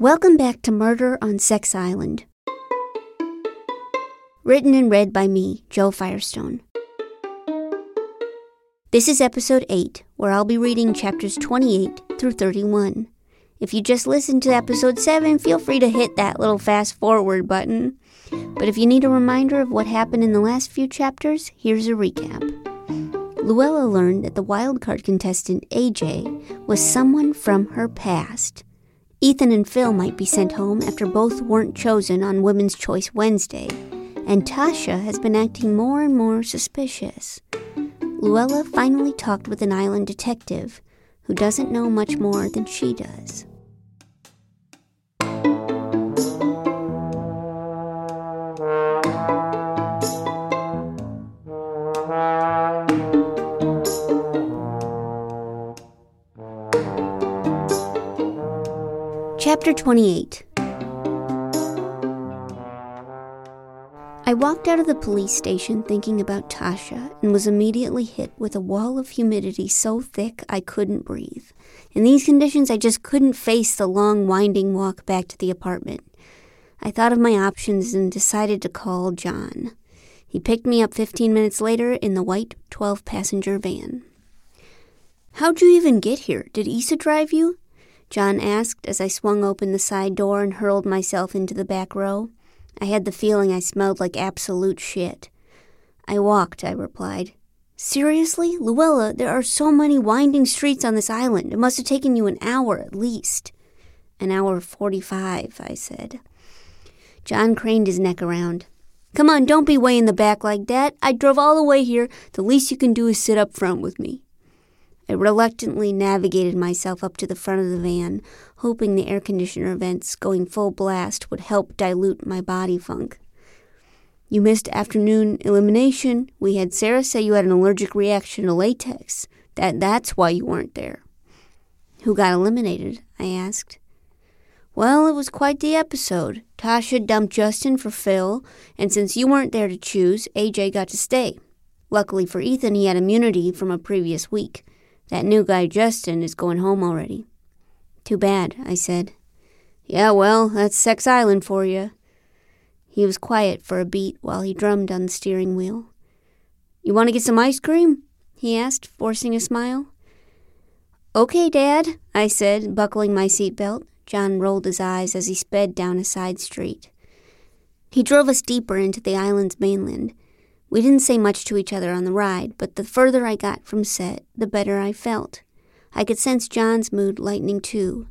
Welcome back to Murder on Sex Island. Written and read by me, Jo Firestone. This is episode 8, where I'll be reading chapters 28 through 31. If you just listened to episode 7, feel free to hit that little fast forward button. But if you need a reminder of what happened in the last few chapters, here's a recap. Luella learned that the wildcard contestant, AJ, was someone from her past. Ethan and Phil might be sent home after both weren't chosen on Women's Choice Wednesday, and Tasha has been acting more and more suspicious. Luella finally talked with an island detective who doesn't know much more than she does. Chapter 28 I walked out of the police station thinking about Tasha and was immediately hit with a wall of humidity so thick I couldn't breathe. In these conditions, I just couldn't face the long, winding walk back to the apartment. I thought of my options and decided to call John. He picked me up 15 minutes later in the white 12 passenger van. How'd you even get here? Did Isa drive you? John asked as I swung open the side door and hurled myself into the back row. I had the feeling I smelled like absolute shit. I walked, I replied. Seriously? Luella, there are so many winding streets on this island. It must have taken you an hour at least. An hour forty five, I said. John craned his neck around. Come on, don't be way in the back like that. I drove all the way here. The least you can do is sit up front with me. I reluctantly navigated myself up to the front of the van, hoping the air conditioner vents going full blast would help dilute my body funk. You missed afternoon elimination. We had Sarah say you had an allergic reaction to latex. That that's why you weren't there. Who got eliminated? I asked. Well, it was quite the episode. Tasha dumped Justin for Phil, and since you weren't there to choose, AJ got to stay. Luckily for Ethan, he had immunity from a previous week. That new guy, Justin, is going home already. Too bad, I said. Yeah, well, that's Sex Island for you. He was quiet for a beat while he drummed on the steering wheel. You want to get some ice cream? he asked, forcing a smile. Okay, Dad, I said, buckling my seatbelt. John rolled his eyes as he sped down a side street. He drove us deeper into the island's mainland. We didn't say much to each other on the ride, but the further I got from set, the better I felt. I could sense John's mood lightening too.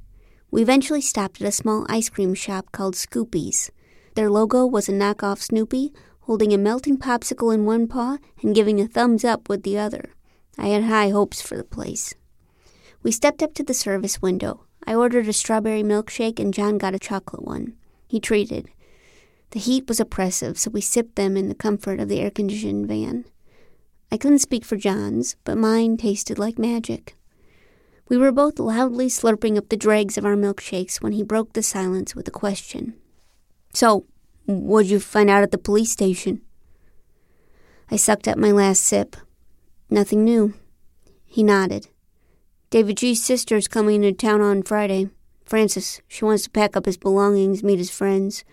We eventually stopped at a small ice cream shop called Scoopies. Their logo was a knockoff Snoopy, holding a melting popsicle in one paw and giving a thumbs up with the other. I had high hopes for the place. We stepped up to the service window. I ordered a strawberry milkshake and John got a chocolate one. He treated. The heat was oppressive, so we sipped them in the comfort of the air conditioned van. I couldn't speak for John's, but mine tasted like magic. We were both loudly slurping up the dregs of our milkshakes when he broke the silence with a question. So, what'd you find out at the police station? I sucked up my last sip. Nothing new. He nodded. David G's sister's coming into town on Friday. Frances. She wants to pack up his belongings, meet his friends.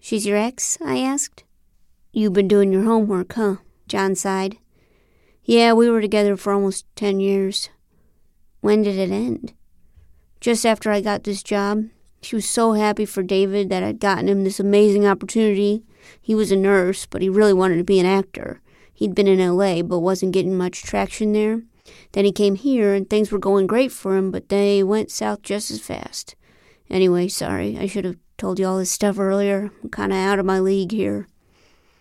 She's your ex? I asked. You've been doing your homework, huh? John sighed. Yeah, we were together for almost ten years. When did it end? Just after I got this job. She was so happy for David that I'd gotten him this amazing opportunity. He was a nurse, but he really wanted to be an actor. He'd been in LA, but wasn't getting much traction there. Then he came here, and things were going great for him, but they went south just as fast. Anyway, sorry, I should have Told you all this stuff earlier. I'm kind of out of my league here.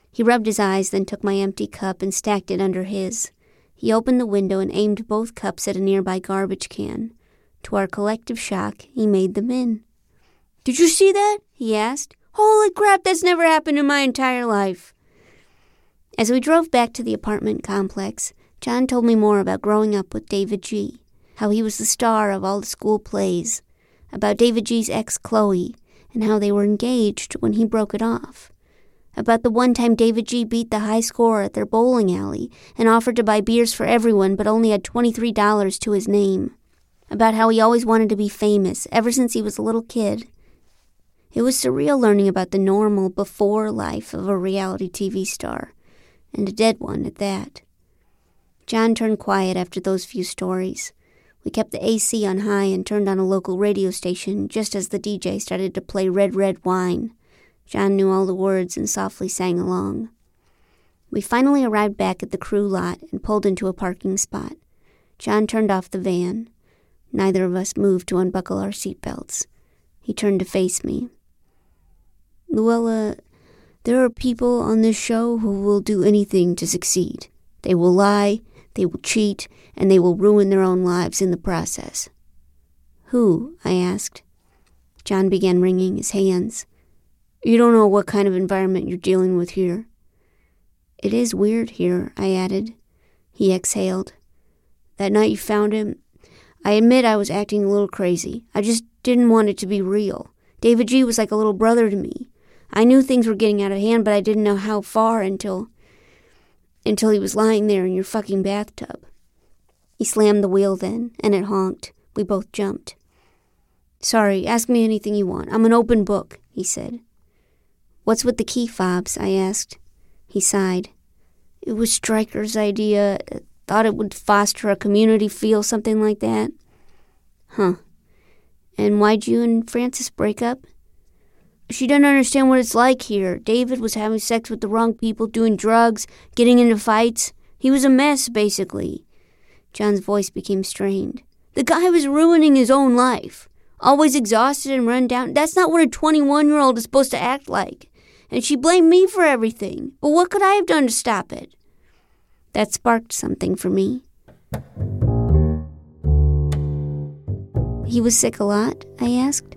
He rubbed his eyes, then took my empty cup and stacked it under his. He opened the window and aimed both cups at a nearby garbage can. To our collective shock, he made them in. Did you see that? he asked. Holy crap, that's never happened in my entire life. As we drove back to the apartment complex, John told me more about growing up with David G., how he was the star of all the school plays, about David G's ex Chloe, and how they were engaged when he broke it off. About the one time David G beat the high score at their bowling alley and offered to buy beers for everyone but only had $23 to his name. about how he always wanted to be famous ever since he was a little kid. It was surreal learning about the normal before life of a reality TV star, and a dead one at that. John turned quiet after those few stories. We kept the AC on high and turned on a local radio station just as the DJ started to play Red Red Wine. John knew all the words and softly sang along. We finally arrived back at the crew lot and pulled into a parking spot. John turned off the van. Neither of us moved to unbuckle our seatbelts. He turned to face me. Luella, there are people on this show who will do anything to succeed. They will lie, they will cheat, and they will ruin their own lives in the process. Who? I asked. John began wringing his hands. You don't know what kind of environment you're dealing with here. It is weird here, I added. He exhaled. That night you found him, I admit I was acting a little crazy. I just didn't want it to be real. David G was like a little brother to me. I knew things were getting out of hand, but I didn't know how far until until he was lying there in your fucking bathtub. He slammed the wheel then, and it honked. We both jumped. Sorry, ask me anything you want. I'm an open book, he said. What's with the key fobs? I asked. He sighed. It was Stryker's idea. Thought it would foster a community feel, something like that. Huh. And why'd you and Frances break up? She didn't understand what it's like here. David was having sex with the wrong people, doing drugs, getting into fights. He was a mess, basically. John's voice became strained. The guy was ruining his own life. Always exhausted and run down. That's not what a 21 year old is supposed to act like. And she blamed me for everything. But what could I have done to stop it? That sparked something for me. He was sick a lot? I asked.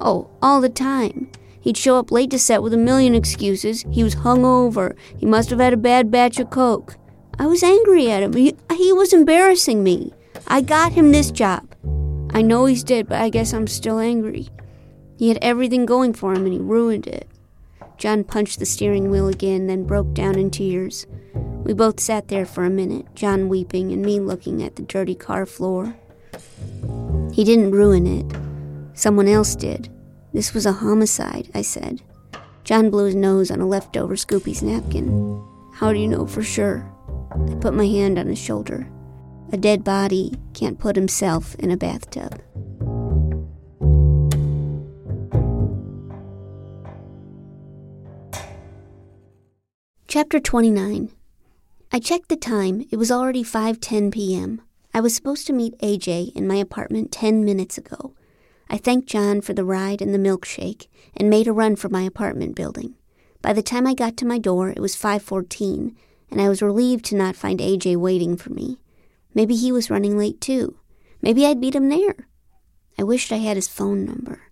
Oh, all the time. He'd show up late to set with a million excuses. He was hungover. He must have had a bad batch of coke. I was angry at him. He, he was embarrassing me. I got him this job. I know he's dead, but I guess I'm still angry. He had everything going for him and he ruined it. John punched the steering wheel again, then broke down in tears. We both sat there for a minute, John weeping and me looking at the dirty car floor. He didn't ruin it. Someone else did. This was a homicide, I said. John blew his nose on a leftover Scoopy's napkin. How do you know for sure? I put my hand on his shoulder. A dead body can't put himself in a bathtub. Chapter 29 I checked the time. It was already 5:10 p.m. I was supposed to meet AJ in my apartment 10 minutes ago. I thanked John for the ride and the milkshake and made a run for my apartment building. By the time I got to my door, it was 5:14, and I was relieved to not find AJ waiting for me. Maybe he was running late too. Maybe I'd beat him there. I wished I had his phone number.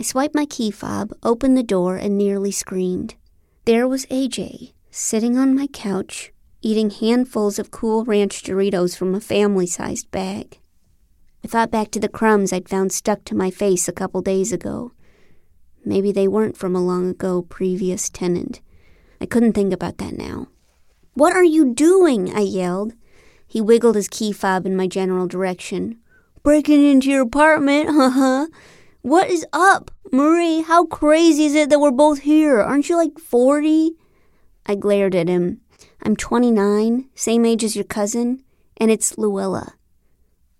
I swiped my key fob, opened the door, and nearly screamed. There was AJ, sitting on my couch, eating handfuls of cool ranch Doritos from a family sized bag. I thought back to the crumbs I'd found stuck to my face a couple days ago. Maybe they weren't from a long ago previous tenant. I couldn't think about that now. What are you doing? I yelled. He wiggled his key fob in my general direction. Breaking into your apartment, huh? What is up? Marie, how crazy is it that we're both here? Aren't you like 40? I glared at him. I'm 29, same age as your cousin, and it's Luella.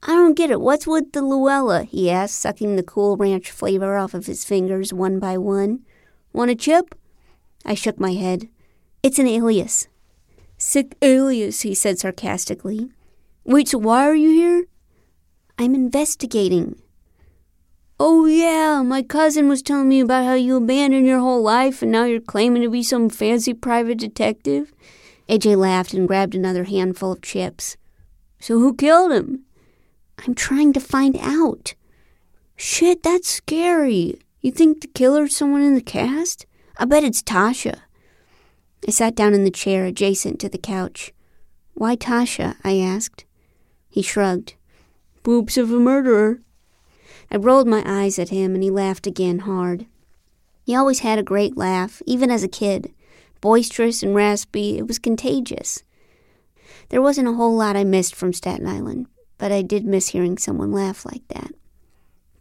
I don't get it. What's with the Luella? he asked, sucking the cool ranch flavor off of his fingers one by one. Want a chip? I shook my head. It's an alias. Sick alias, he said sarcastically. Wait, so why are you here? I'm investigating. Oh, yeah, my cousin was telling me about how you abandoned your whole life and now you're claiming to be some fancy private detective. AJ laughed and grabbed another handful of chips. So who killed him? I'm trying to find out. Shit, that's scary. You think the killer's someone in the cast? I bet it's Tasha. I sat down in the chair adjacent to the couch. Why Tasha? I asked. He shrugged. Boobs of a murderer. I rolled my eyes at him and he laughed again hard. He always had a great laugh, even as a kid. Boisterous and raspy, it was contagious. There wasn't a whole lot I missed from Staten Island, but I did miss hearing someone laugh like that.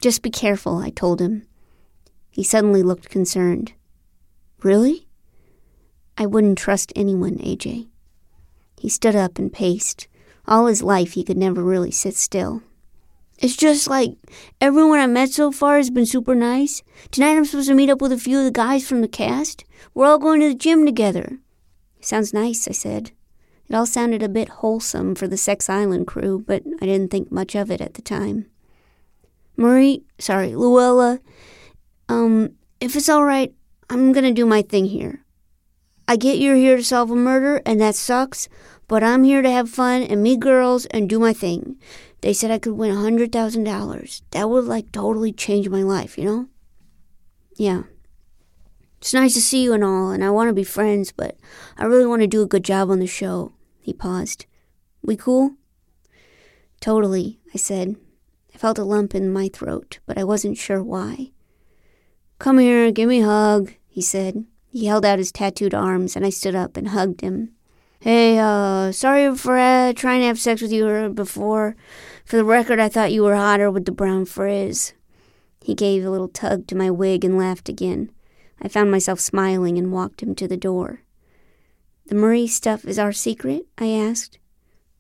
Just be careful, I told him. He suddenly looked concerned. Really? I wouldn't trust anyone, AJ. He stood up and paced. All his life, he could never really sit still. It's just like everyone I met so far has been super nice. Tonight I'm supposed to meet up with a few of the guys from the cast. We're all going to the gym together. Sounds nice, I said. It all sounded a bit wholesome for the Sex Island crew, but I didn't think much of it at the time. Marie, sorry, Luella, um, if it's all right, I'm gonna do my thing here. I get you're here to solve a murder, and that sucks, but I'm here to have fun and meet girls and do my thing. They said I could win a $100,000. That would, like, totally change my life, you know? Yeah. It's nice to see you and all, and I want to be friends, but I really want to do a good job on the show. He paused. We cool? Totally, I said. I felt a lump in my throat, but I wasn't sure why. Come here, give me a hug, he said. He held out his tattooed arms, and I stood up and hugged him. Hey, uh, sorry for uh, trying to have sex with you before. For the record, I thought you were hotter with the brown frizz. He gave a little tug to my wig and laughed again. I found myself smiling and walked him to the door. The Marie stuff is our secret? I asked.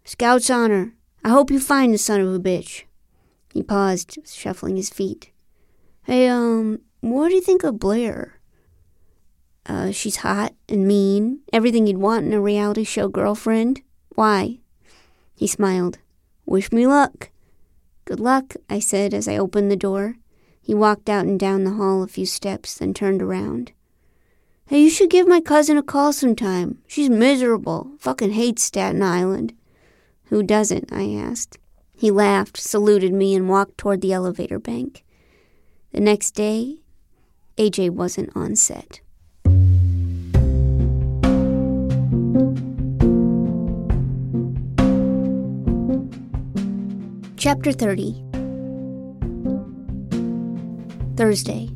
Scout's honor. I hope you find the son of a bitch. He paused, shuffling his feet. Hey, um, what do you think of Blair? Uh, she's hot and mean, everything you'd want in a reality show girlfriend. Why? He smiled. Wish me luck. Good luck, I said as I opened the door. He walked out and down the hall a few steps, then turned around. Hey, you should give my cousin a call sometime. She's miserable. Fucking hates Staten Island. Who doesn't? I asked. He laughed, saluted me, and walked toward the elevator bank. The next day, AJ wasn't on set. Chapter 30 Thursday.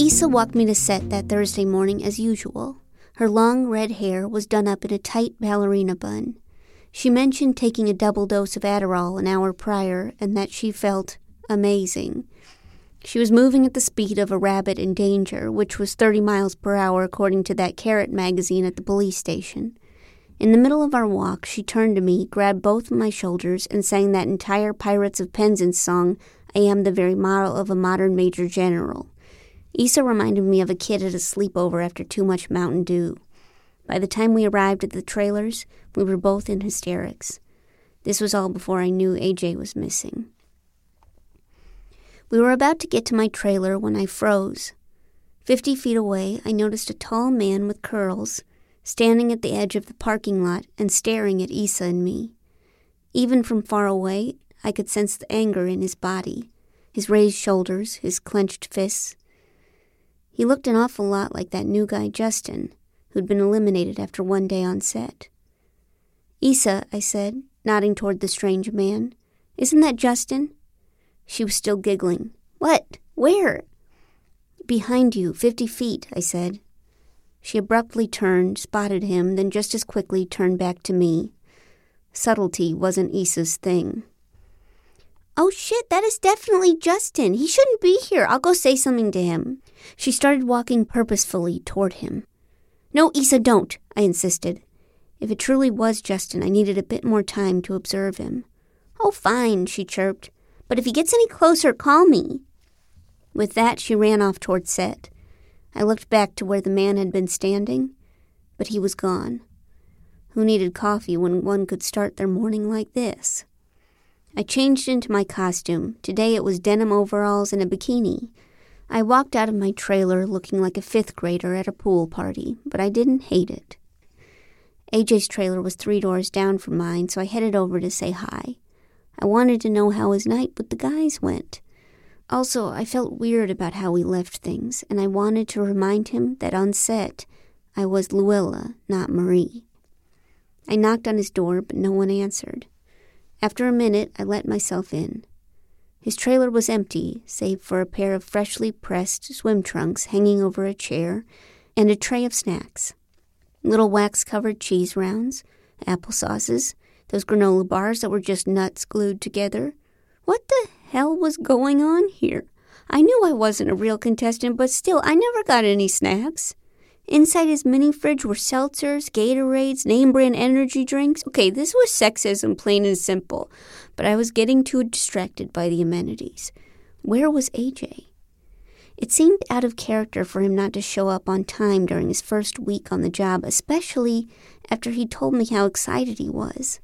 Issa walked me to set that Thursday morning as usual. Her long red hair was done up in a tight ballerina bun. She mentioned taking a double dose of Adderall an hour prior and that she felt amazing. She was moving at the speed of a rabbit in danger, which was 30 miles per hour according to that carrot magazine at the police station. In the middle of our walk, she turned to me, grabbed both my shoulders, and sang that entire Pirates of Penzance song, I am the very model of a modern major general. Issa reminded me of a kid at a sleepover after too much Mountain Dew. By the time we arrived at the trailers, we were both in hysterics. This was all before I knew AJ was missing. We were about to get to my trailer when I froze. Fifty feet away, I noticed a tall man with curls standing at the edge of the parking lot and staring at Issa and me. Even from far away, I could sense the anger in his body, his raised shoulders, his clenched fists. He looked an awful lot like that new guy, Justin, who'd been eliminated after one day on set. Issa, I said, nodding toward the strange man. Isn't that Justin? She was still giggling. What? Where? Behind you, fifty feet, I said. She abruptly turned, spotted him, then just as quickly turned back to me. Subtlety wasn't Issa's thing. Oh shit, that is definitely Justin. He shouldn't be here. I'll go say something to him. She started walking purposefully toward him. No, Isa, don't, I insisted. If it truly was Justin, I needed a bit more time to observe him. Oh, fine, she chirped. But if he gets any closer, call me. With that, she ran off toward set. I looked back to where the man had been standing, but he was gone. Who needed coffee when one could start their morning like this? I changed into my costume. Today it was denim overalls and a bikini. I walked out of my trailer looking like a fifth grader at a pool party, but I didn't hate it. AJ's trailer was three doors down from mine, so I headed over to say hi. I wanted to know how his night with the guys went. Also, I felt weird about how we left things, and I wanted to remind him that on set, I was Luella, not Marie. I knocked on his door, but no one answered. After a minute, I let myself in. His trailer was empty, save for a pair of freshly pressed swim trunks hanging over a chair and a tray of snacks little wax covered cheese rounds, apple sauces, Those granola bars that were just nuts glued together. What the hell was going on here? I knew I wasn't a real contestant, but still, I never got any snacks. Inside his mini fridge were seltzers, Gatorades, name brand energy drinks. Okay, this was sexism, plain and simple, but I was getting too distracted by the amenities. Where was AJ? It seemed out of character for him not to show up on time during his first week on the job, especially after he told me how excited he was.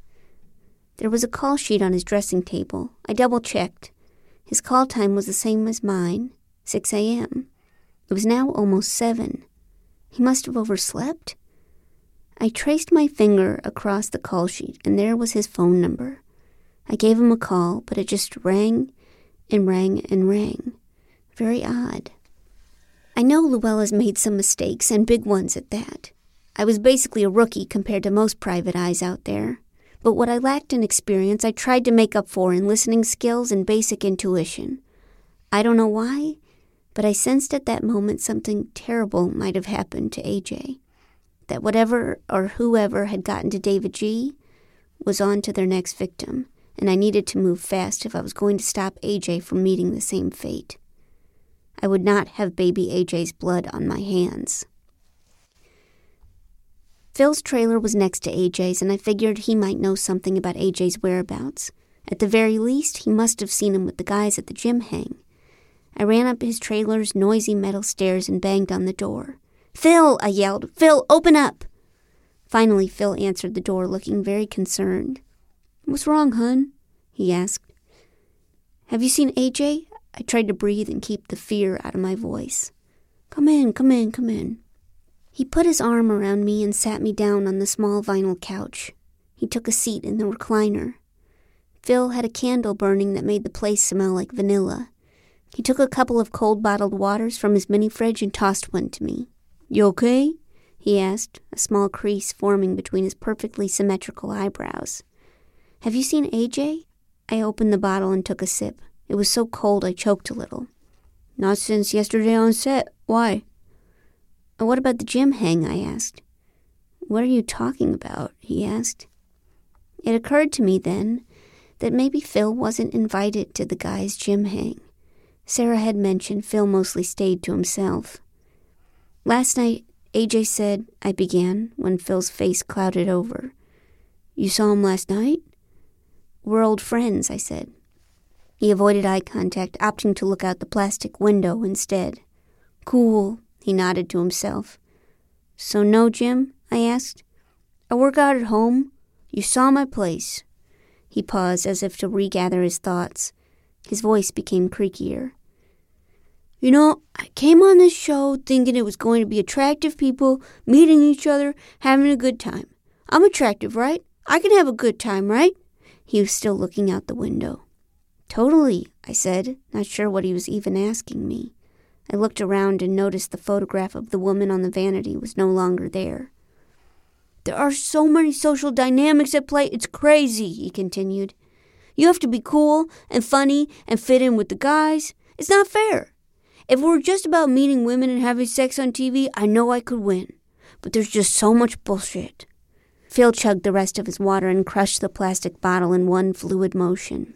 There was a call sheet on his dressing table. I double checked. His call time was the same as mine 6 a.m. It was now almost 7. He must have overslept. I traced my finger across the call sheet, and there was his phone number. I gave him a call, but it just rang and rang and rang. Very odd. I know Luella's made some mistakes, and big ones at that. I was basically a rookie compared to most private eyes out there. But what I lacked in experience, I tried to make up for in listening skills and basic intuition. I don't know why, but I sensed at that moment something terrible might have happened to AJ. That whatever or whoever had gotten to David G was on to their next victim, and I needed to move fast if I was going to stop AJ from meeting the same fate. I would not have baby AJ's blood on my hands. Phil's trailer was next to AJ's, and I figured he might know something about AJ's whereabouts. At the very least, he must have seen him with the guys at the gym hang. I ran up his trailer's noisy metal stairs and banged on the door. Phil, I yelled. Phil, open up! Finally, Phil answered the door, looking very concerned. What's wrong, hun? he asked. Have you seen AJ? I tried to breathe and keep the fear out of my voice. Come in, come in, come in. He put his arm around me and sat me down on the small vinyl couch. He took a seat in the recliner. Phil had a candle burning that made the place smell like vanilla. He took a couple of cold bottled waters from his mini fridge and tossed one to me. You okay? he asked, a small crease forming between his perfectly symmetrical eyebrows. Have you seen AJ? I opened the bottle and took a sip. It was so cold I choked a little. Not since yesterday on set. Why? Uh, what about the gym hang? I asked. What are you talking about? he asked. It occurred to me then that maybe Phil wasn't invited to the guys' gym hang. Sarah had mentioned Phil mostly stayed to himself. Last night, AJ said, I began, when Phil's face clouded over. You saw him last night? We're old friends, I said. He avoided eye contact, opting to look out the plastic window instead. Cool, he nodded to himself. So, no, gym? I asked. I work out at home. You saw my place. He paused as if to regather his thoughts. His voice became creakier. You know, I came on this show thinking it was going to be attractive people meeting each other, having a good time. I'm attractive, right? I can have a good time, right? He was still looking out the window. Totally, I said, not sure what he was even asking me. I looked around and noticed the photograph of the woman on the vanity was no longer there. There are so many social dynamics at play, it's crazy, he continued. You have to be cool and funny and fit in with the guys. It's not fair. If it were just about meeting women and having sex on TV, I know I could win. But there's just so much bullshit. Phil chugged the rest of his water and crushed the plastic bottle in one fluid motion.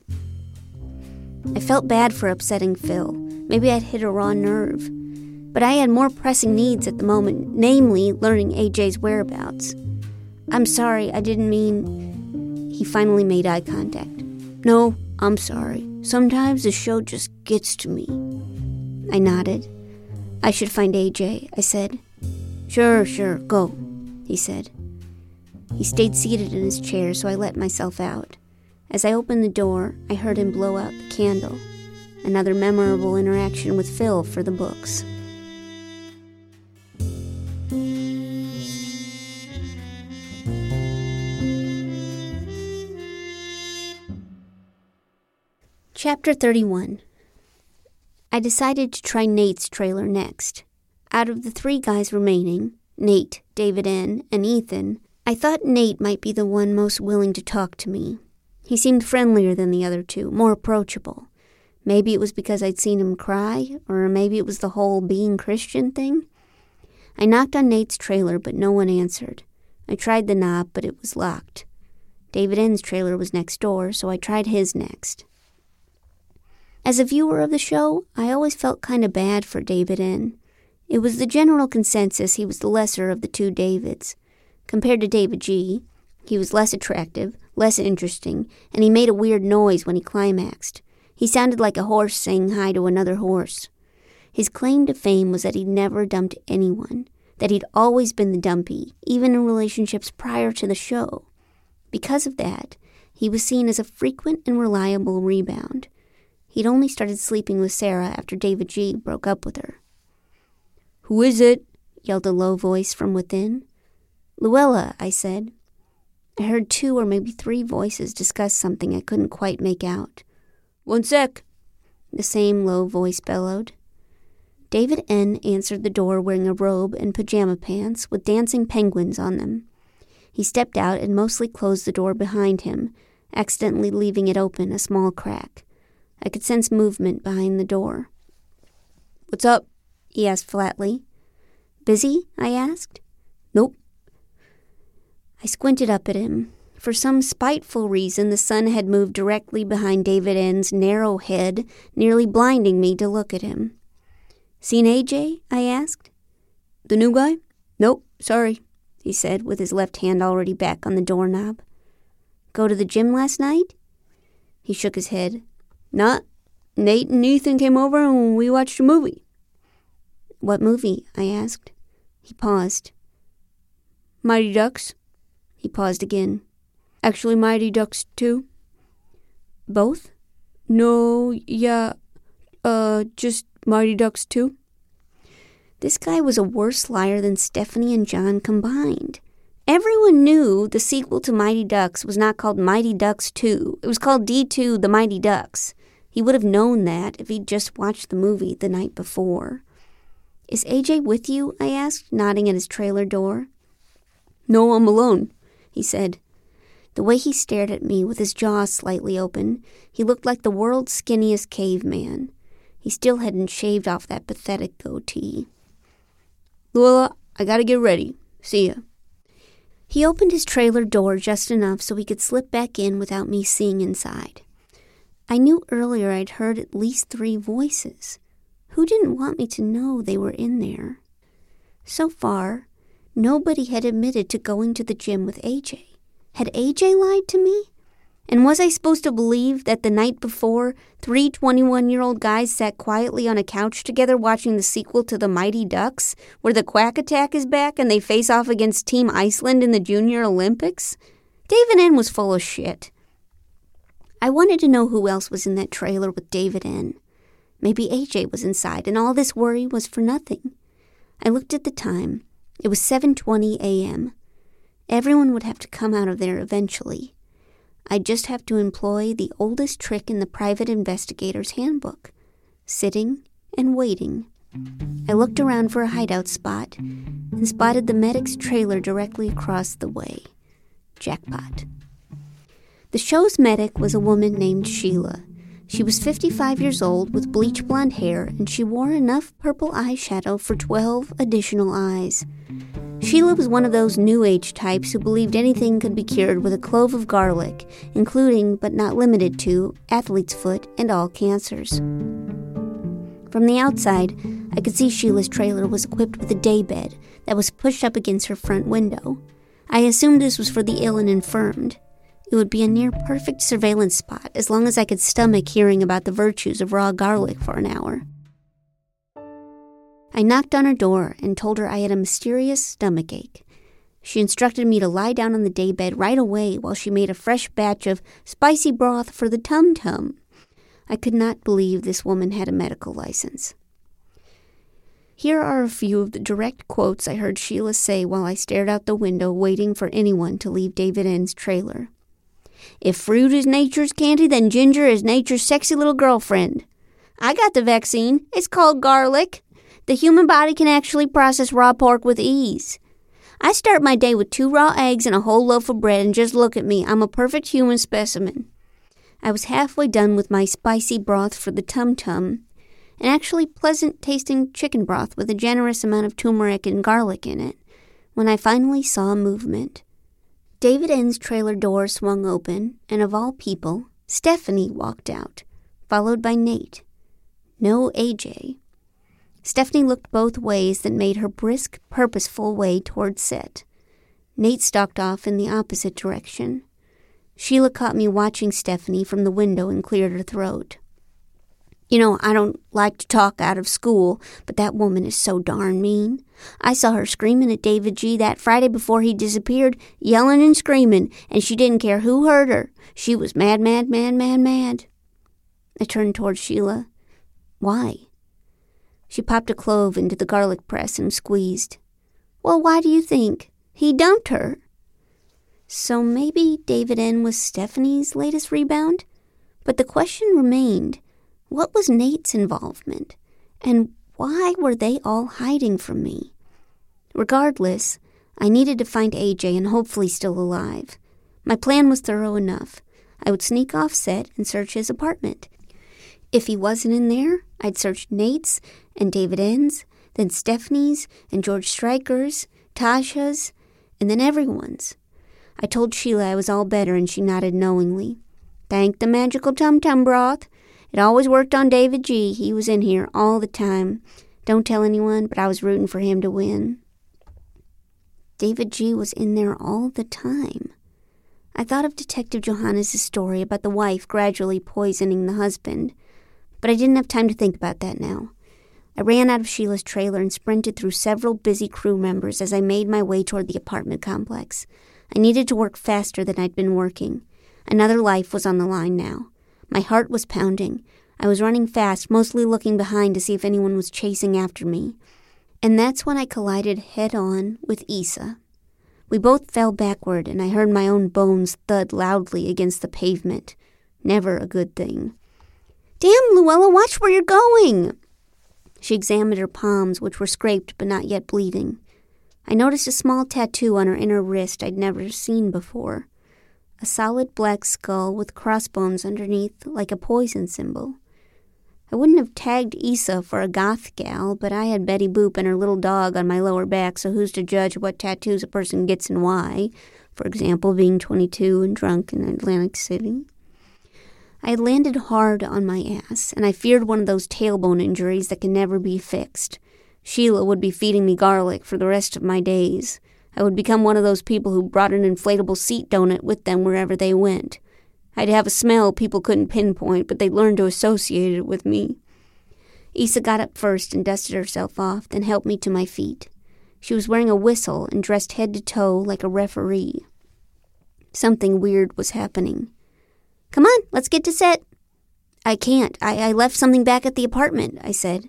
I felt bad for upsetting Phil. Maybe I'd hit a raw nerve. But I had more pressing needs at the moment, namely learning AJ's whereabouts. I'm sorry, I didn't mean. He finally made eye contact. No, I'm sorry. Sometimes the show just gets to me. I nodded. I should find AJ, I said. Sure, sure, go, he said. He stayed seated in his chair, so I let myself out. As I opened the door, I heard him blow out the candle. Another memorable interaction with Phil for the books. Chapter 31 I decided to try Nate's trailer next. Out of the three guys remaining, Nate, David N., and Ethan, I thought Nate might be the one most willing to talk to me. He seemed friendlier than the other two, more approachable. Maybe it was because I'd seen him cry, or maybe it was the whole being Christian thing. I knocked on Nate's trailer, but no one answered. I tried the knob, but it was locked. David N's trailer was next door, so I tried his next. As a viewer of the show, I always felt kind of bad for David N. It was the general consensus he was the lesser of the two Davids. Compared to David G., he was less attractive, less interesting, and he made a weird noise when he climaxed. He sounded like a horse saying hi to another horse. His claim to fame was that he'd never dumped anyone, that he'd always been the dumpy, even in relationships prior to the show. Because of that, he was seen as a frequent and reliable rebound. He'd only started sleeping with Sarah after David G. broke up with her. Who is it? yelled a low voice from within. Luella, I said. I heard two or maybe three voices discuss something I couldn't quite make out. One sec, the same low voice bellowed. David N. answered the door wearing a robe and pajama pants with dancing penguins on them. He stepped out and mostly closed the door behind him, accidentally leaving it open a small crack. I could sense movement behind the door. What's up? he asked flatly. Busy? I asked. Nope. I squinted up at him. For some spiteful reason, the sun had moved directly behind David N's narrow head, nearly blinding me to look at him. Seen AJ? I asked. The new guy? Nope, sorry, he said, with his left hand already back on the doorknob. Go to the gym last night? He shook his head. Not. Nate and Ethan came over and we watched a movie. What movie? I asked. He paused. Mighty Ducks. He paused again. Actually, Mighty Ducks 2. Both? No, yeah, uh, just Mighty Ducks 2? This guy was a worse liar than Stephanie and John combined. Everyone knew the sequel to Mighty Ducks was not called Mighty Ducks 2. It was called D2 The Mighty Ducks. He would have known that if he'd just watched the movie the night before. Is AJ with you? I asked, nodding at his trailer door. No, I'm alone, he said. The way he stared at me with his jaw slightly open, he looked like the world's skinniest caveman. He still hadn't shaved off that pathetic goatee. Luella, I gotta get ready. See ya. He opened his trailer door just enough so he could slip back in without me seeing inside. I knew earlier I'd heard at least three voices. Who didn't want me to know they were in there? So far, nobody had admitted to going to the gym with AJ. Had AJ lied to me? And was I supposed to believe that the night before, three 21 year old guys sat quietly on a couch together watching the sequel to The Mighty Ducks, where the Quack Attack is back and they face off against Team Iceland in the Junior Olympics? David N was full of shit. I wanted to know who else was in that trailer with David N. Maybe AJ was inside and all this worry was for nothing. I looked at the time. It was 7:20 a.m. Everyone would have to come out of there eventually. I'd just have to employ the oldest trick in the private investigator's handbook sitting and waiting. I looked around for a hideout spot and spotted the medic's trailer directly across the way. Jackpot. The show's medic was a woman named Sheila. She was 55 years old with bleach blonde hair, and she wore enough purple eyeshadow for 12 additional eyes. Sheila was one of those New Age types who believed anything could be cured with a clove of garlic, including, but not limited to, athlete's foot and all cancers. From the outside, I could see Sheila's trailer was equipped with a daybed that was pushed up against her front window. I assumed this was for the ill and infirmed. It would be a near perfect surveillance spot as long as I could stomach hearing about the virtues of raw garlic for an hour. I knocked on her door and told her I had a mysterious stomach ache. She instructed me to lie down on the daybed right away while she made a fresh batch of spicy broth for the tum tum. I could not believe this woman had a medical license. Here are a few of the direct quotes I heard Sheila say while I stared out the window waiting for anyone to leave David N's trailer. If fruit is nature's candy, then ginger is nature's sexy little girlfriend. I got the vaccine. It's called garlic. The human body can actually process raw pork with ease. I start my day with two raw eggs and a whole loaf of bread, and just look at me. I'm a perfect human specimen. I was halfway done with my spicy broth for the tum tum, an actually pleasant tasting chicken broth with a generous amount of turmeric and garlic in it, when I finally saw movement. David N's trailer door swung open, and of all people, Stephanie walked out, followed by Nate. No AJ. Stephanie looked both ways that made her brisk, purposeful way toward set. Nate stalked off in the opposite direction. Sheila caught me watching Stephanie from the window and cleared her throat. You know, I don't like to talk out of school, but that woman is so darn mean. I saw her screaming at David G. that Friday before he disappeared, yelling and screaming, and she didn't care who heard her. She was mad, mad, mad, mad, mad. I turned toward Sheila. Why? She popped a clove into the garlic press and squeezed. Well, why do you think? He dumped her. So maybe David N. was Stephanie's latest rebound? But the question remained what was Nate's involvement? And why were they all hiding from me? Regardless, I needed to find AJ and hopefully still alive. My plan was thorough enough. I would sneak off set and search his apartment. If he wasn't in there, I'd search Nate's and David N's, then Stephanie's and George Stryker's, Tasha's, and then everyone's. I told Sheila I was all better and she nodded knowingly. Thank the magical tum tum broth. It always worked on David G. He was in here all the time. Don't tell anyone, but I was rooting for him to win. David G. was in there all the time. I thought of Detective Johannes' story about the wife gradually poisoning the husband, but I didn't have time to think about that now. I ran out of Sheila's trailer and sprinted through several busy crew members as I made my way toward the apartment complex. I needed to work faster than I'd been working. Another life was on the line now. My heart was pounding. I was running fast, mostly looking behind to see if anyone was chasing after me. And that's when I collided head on with Isa. We both fell backward, and I heard my own bones thud loudly against the pavement. Never a good thing. Damn, Luella, watch where you're going! She examined her palms, which were scraped but not yet bleeding. I noticed a small tattoo on her inner wrist I'd never seen before a solid black skull with crossbones underneath like a poison symbol. I wouldn't have tagged Isa for a goth gal, but I had Betty Boop and her little dog on my lower back, so who's to judge what tattoos a person gets and why? For example, being 22 and drunk in Atlantic City. I had landed hard on my ass, and I feared one of those tailbone injuries that can never be fixed. Sheila would be feeding me garlic for the rest of my days. I would become one of those people who brought an inflatable seat donut with them wherever they went. I'd have a smell people couldn't pinpoint, but they'd learn to associate it with me. Isa got up first and dusted herself off, then helped me to my feet. She was wearing a whistle and dressed head to toe like a referee. Something weird was happening. Come on, let's get to set. I can't. I, I left something back at the apartment, I said.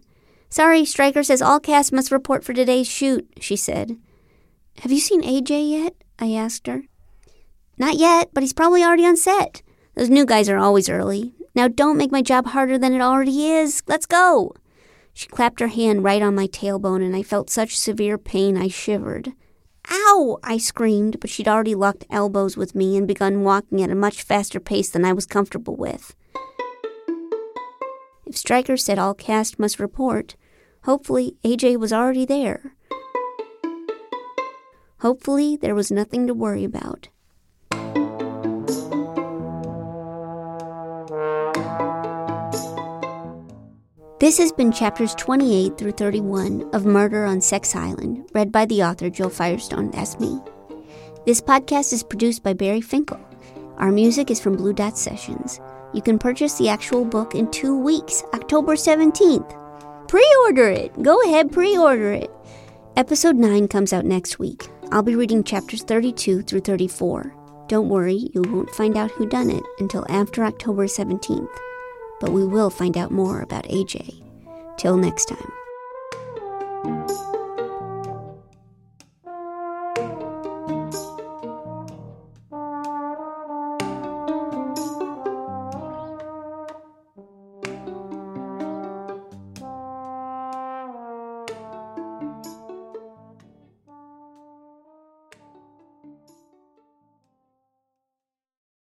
Sorry, Stryker says all cast must report for today's shoot, she said. Have you seen AJ yet? I asked her. Not yet, but he's probably already on set. Those new guys are always early. Now don't make my job harder than it already is. Let's go. She clapped her hand right on my tailbone, and I felt such severe pain I shivered. Ow! I screamed, but she'd already locked elbows with me and begun walking at a much faster pace than I was comfortable with. If Stryker said all cast must report, hopefully AJ was already there. Hopefully, there was nothing to worry about. This has been chapters 28 through 31 of Murder on Sex Island, read by the author Jo Firestone. That's me. This podcast is produced by Barry Finkel. Our music is from Blue Dot Sessions. You can purchase the actual book in two weeks, October 17th. Pre order it! Go ahead, pre order it. Episode 9 comes out next week. I'll be reading chapters 32 through 34. Don't worry, you won't find out who done it until after October 17th, but we will find out more about AJ. Till next time.